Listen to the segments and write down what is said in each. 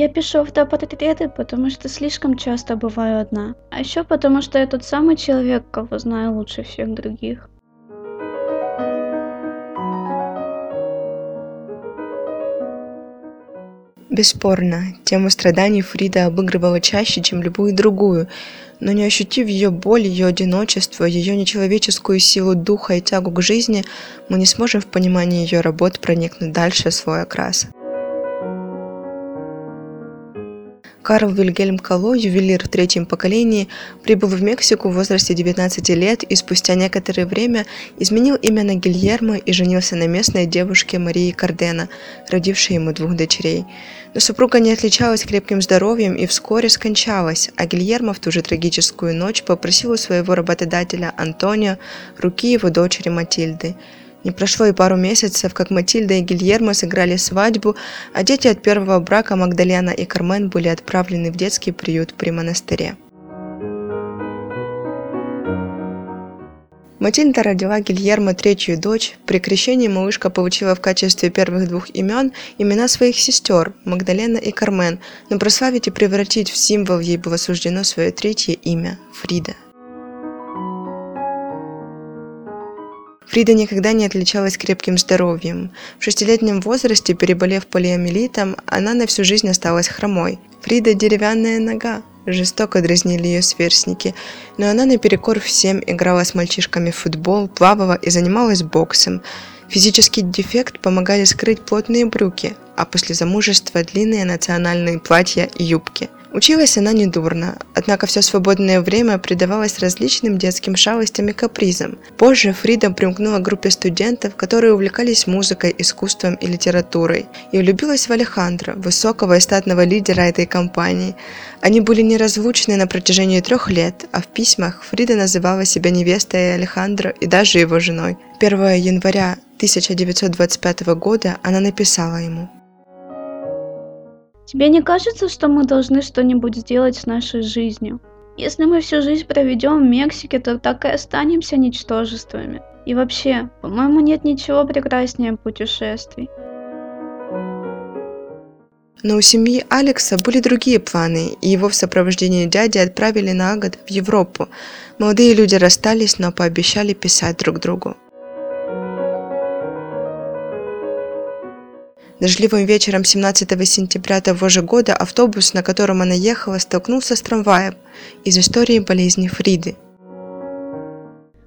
Я пишу автопортреты, потому что слишком часто бываю одна. А еще потому что я тот самый человек, кого знаю лучше всех других. Бесспорно, тему страданий Фрида обыгрывала чаще, чем любую другую, но не ощутив ее боль, ее одиночество, ее нечеловеческую силу духа и тягу к жизни, мы не сможем в понимании ее работ проникнуть дальше свой окрас. Карл Вильгельм Кало, ювелир в третьем поколении, прибыл в Мексику в возрасте 19 лет и спустя некоторое время изменил имя на Гильермо и женился на местной девушке Марии Кардена, родившей ему двух дочерей. Но супруга не отличалась крепким здоровьем и вскоре скончалась, а Гильермо в ту же трагическую ночь попросил у своего работодателя Антонио руки его дочери Матильды – не прошло и пару месяцев, как Матильда и Гильермо сыграли свадьбу, а дети от первого брака Магдалена и Кармен были отправлены в детский приют при монастыре. Матильда родила Гильермо третью дочь. При крещении малышка получила в качестве первых двух имен имена своих сестер Магдалена и Кармен, но прославить и превратить в символ ей было суждено свое третье имя – Фрида. Фрида никогда не отличалась крепким здоровьем. В шестилетнем возрасте, переболев полиомиелитом, она на всю жизнь осталась хромой. Фрида – деревянная нога. Жестоко дразнили ее сверстники, но она наперекор всем играла с мальчишками в футбол, плавала и занималась боксом. Физический дефект помогали скрыть плотные брюки, а после замужества длинные национальные платья и юбки – Училась она недурно, однако все свободное время предавалась различным детским шалостям и капризам. Позже Фрида примкнула к группе студентов, которые увлекались музыкой, искусством и литературой, и влюбилась в Алехандро, высокого и статного лидера этой компании. Они были неразлучны на протяжении трех лет, а в письмах Фрида называла себя невестой Алехандро и даже его женой. 1 января 1925 года она написала ему – Тебе не кажется, что мы должны что-нибудь сделать с нашей жизнью? Если мы всю жизнь проведем в Мексике, то так и останемся ничтожествами. И вообще, по-моему, нет ничего прекраснее путешествий. Но у семьи Алекса были другие планы, и его в сопровождении дяди отправили на год в Европу. Молодые люди расстались, но пообещали писать друг другу. Дождливым вечером 17 сентября того же года автобус, на котором она ехала, столкнулся с трамваем из истории болезни Фриды.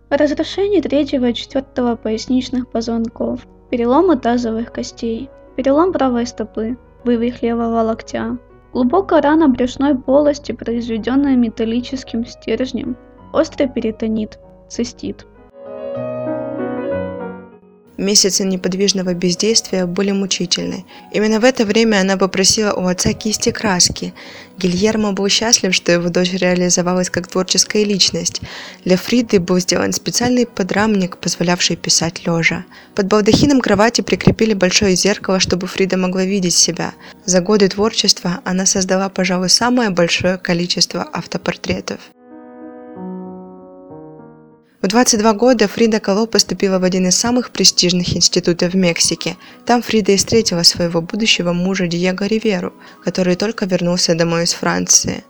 Разрушение третьего и четвертого поясничных позвонков, переломы тазовых костей, перелом правой стопы, вывих левого локтя, глубокая рана брюшной полости, произведенная металлическим стержнем, острый перитонит, цистит – Месяцы неподвижного бездействия были мучительны. Именно в это время она попросила у отца кисти краски. Гильермо был счастлив, что его дочь реализовалась как творческая личность. Для Фриды был сделан специальный подрамник, позволявший писать лежа. Под балдахином кровати прикрепили большое зеркало, чтобы Фрида могла видеть себя. За годы творчества она создала, пожалуй, самое большое количество автопортретов. В 22 года Фрида Кало поступила в один из самых престижных институтов в Мексике. Там Фрида и встретила своего будущего мужа Диего Риверу, который только вернулся домой из Франции.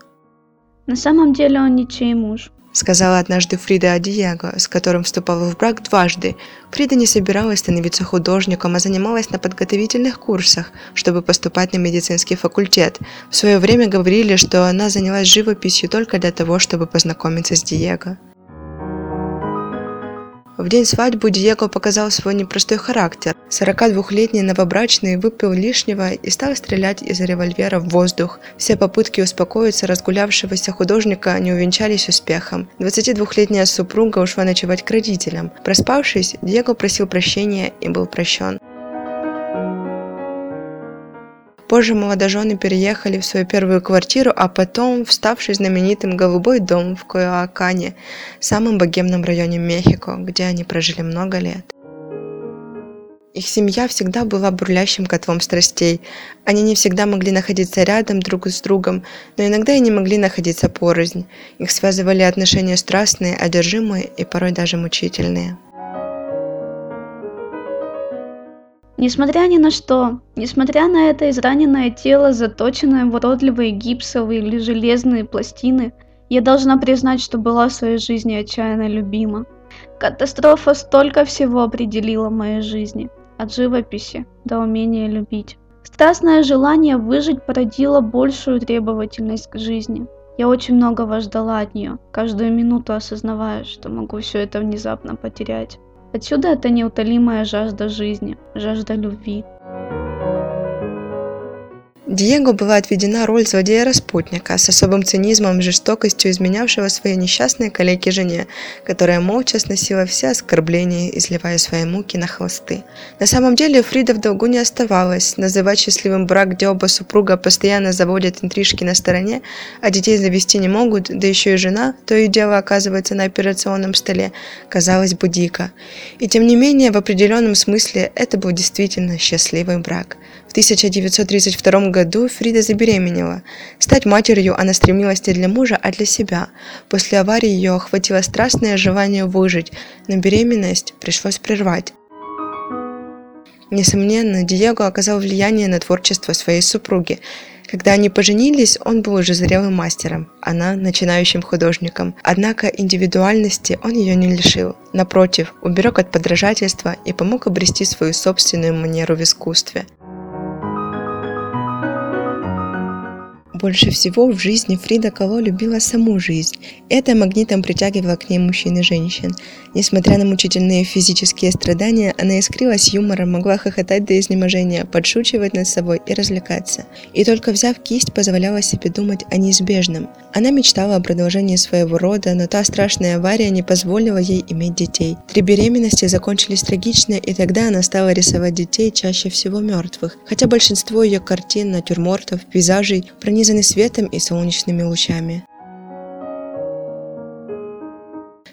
На самом деле он ничей муж, сказала однажды Фрида о Диего, с которым вступала в брак дважды. Фрида не собиралась становиться художником, а занималась на подготовительных курсах, чтобы поступать на медицинский факультет. В свое время говорили, что она занялась живописью только для того, чтобы познакомиться с Диего. В день свадьбы Диего показал свой непростой характер. 42-летний новобрачный выпил лишнего и стал стрелять из револьвера в воздух. Все попытки успокоиться разгулявшегося художника не увенчались успехом. 22-летняя супруга ушла ночевать к родителям. Проспавшись, Диего просил прощения и был прощен. Позже молодожены переехали в свою первую квартиру, а потом вставший знаменитым «Голубой дом» в Коyoакане, самом богемном районе Мехико, где они прожили много лет. Их семья всегда была бурлящим котлом страстей. Они не всегда могли находиться рядом друг с другом, но иногда и не могли находиться порознь. Их связывали отношения страстные, одержимые и порой даже мучительные. Несмотря ни на что, несмотря на это израненное тело, заточенное в уродливые гипсовые или железные пластины, я должна признать, что была в своей жизни отчаянно любима. Катастрофа столько всего определила в моей жизни, от живописи до умения любить. Страстное желание выжить породило большую требовательность к жизни. Я очень многого ждала от нее, каждую минуту осознавая, что могу все это внезапно потерять. Отсюда эта неутолимая жажда жизни, жажда любви. Диего была отведена роль злодея-распутника с особым цинизмом и жестокостью изменявшего своей несчастной коллеге жене, которая молча сносила все оскорбления, изливая свои муки на хвосты. На самом деле Фрида в долгу не оставалась. Называть счастливым брак, где оба супруга постоянно заводят интрижки на стороне, а детей завести не могут, да еще и жена, то и дело оказывается на операционном столе, казалось бы дико. И тем не менее, в определенном смысле это был действительно счастливый брак. В 1932 году Фрида забеременела. Стать матерью она стремилась не для мужа, а для себя. После аварии ее охватило страстное желание выжить, но беременность пришлось прервать. Несомненно, Диего оказал влияние на творчество своей супруги. Когда они поженились, он был уже зрелым мастером, она – начинающим художником. Однако индивидуальности он ее не лишил. Напротив, уберег от подражательства и помог обрести свою собственную манеру в искусстве – Больше всего в жизни Фрида Кало любила саму жизнь. Это магнитом притягивало к ней мужчин и женщин. Несмотря на мучительные физические страдания, она искрилась юмором, могла хохотать до изнеможения, подшучивать над собой и развлекаться. И только взяв кисть, позволяла себе думать о неизбежном. Она мечтала о продолжении своего рода, но та страшная авария не позволила ей иметь детей. Три беременности закончились трагично, и тогда она стала рисовать детей чаще всего мертвых. Хотя большинство ее картин, натюрмортов, пейзажей пронизаны пронизаны светом и солнечными лучами.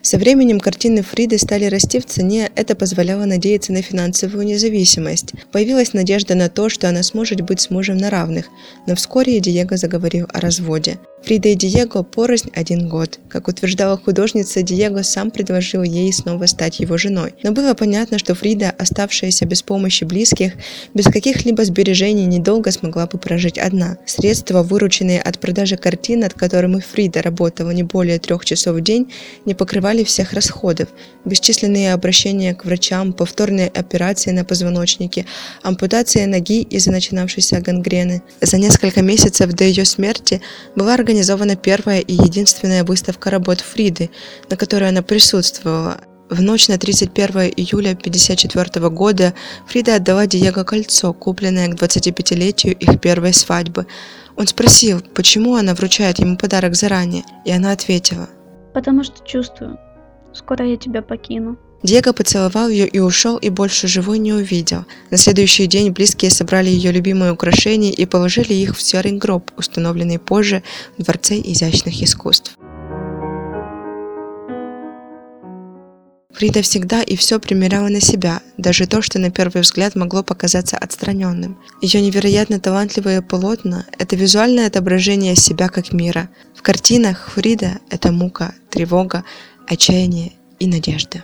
Со временем картины Фриды стали расти в цене, это позволяло надеяться на финансовую независимость. Появилась надежда на то, что она сможет быть с мужем на равных, но вскоре Диего заговорил о разводе. Фрида и Диего порознь один год. Как утверждала художница, Диего сам предложил ей снова стать его женой. Но было понятно, что Фрида, оставшаяся без помощи близких, без каких-либо сбережений, недолго смогла бы прожить одна. Средства, вырученные от продажи картин, над которыми Фрида работала не более трех часов в день, не покрывали всех расходов. Бесчисленные обращения к врачам, повторные операции на позвоночнике, ампутация ноги из-за начинавшейся гангрены. За несколько месяцев до ее смерти была организована организована первая и единственная выставка работ Фриды, на которой она присутствовала. В ночь на 31 июля 1954 года Фрида отдала Диего кольцо, купленное к 25-летию их первой свадьбы. Он спросил, почему она вручает ему подарок заранее, и она ответила. «Потому что чувствую, скоро я тебя покину». Диего поцеловал ее и ушел, и больше живой не увидел. На следующий день близкие собрали ее любимые украшения и положили их в серый гроб, установленный позже в Дворце изящных искусств. Фрида всегда и все примеряла на себя, даже то, что на первый взгляд могло показаться отстраненным. Ее невероятно талантливые полотна – это визуальное отображение себя как мира. В картинах Фрида – это мука, тревога, отчаяние и надежда.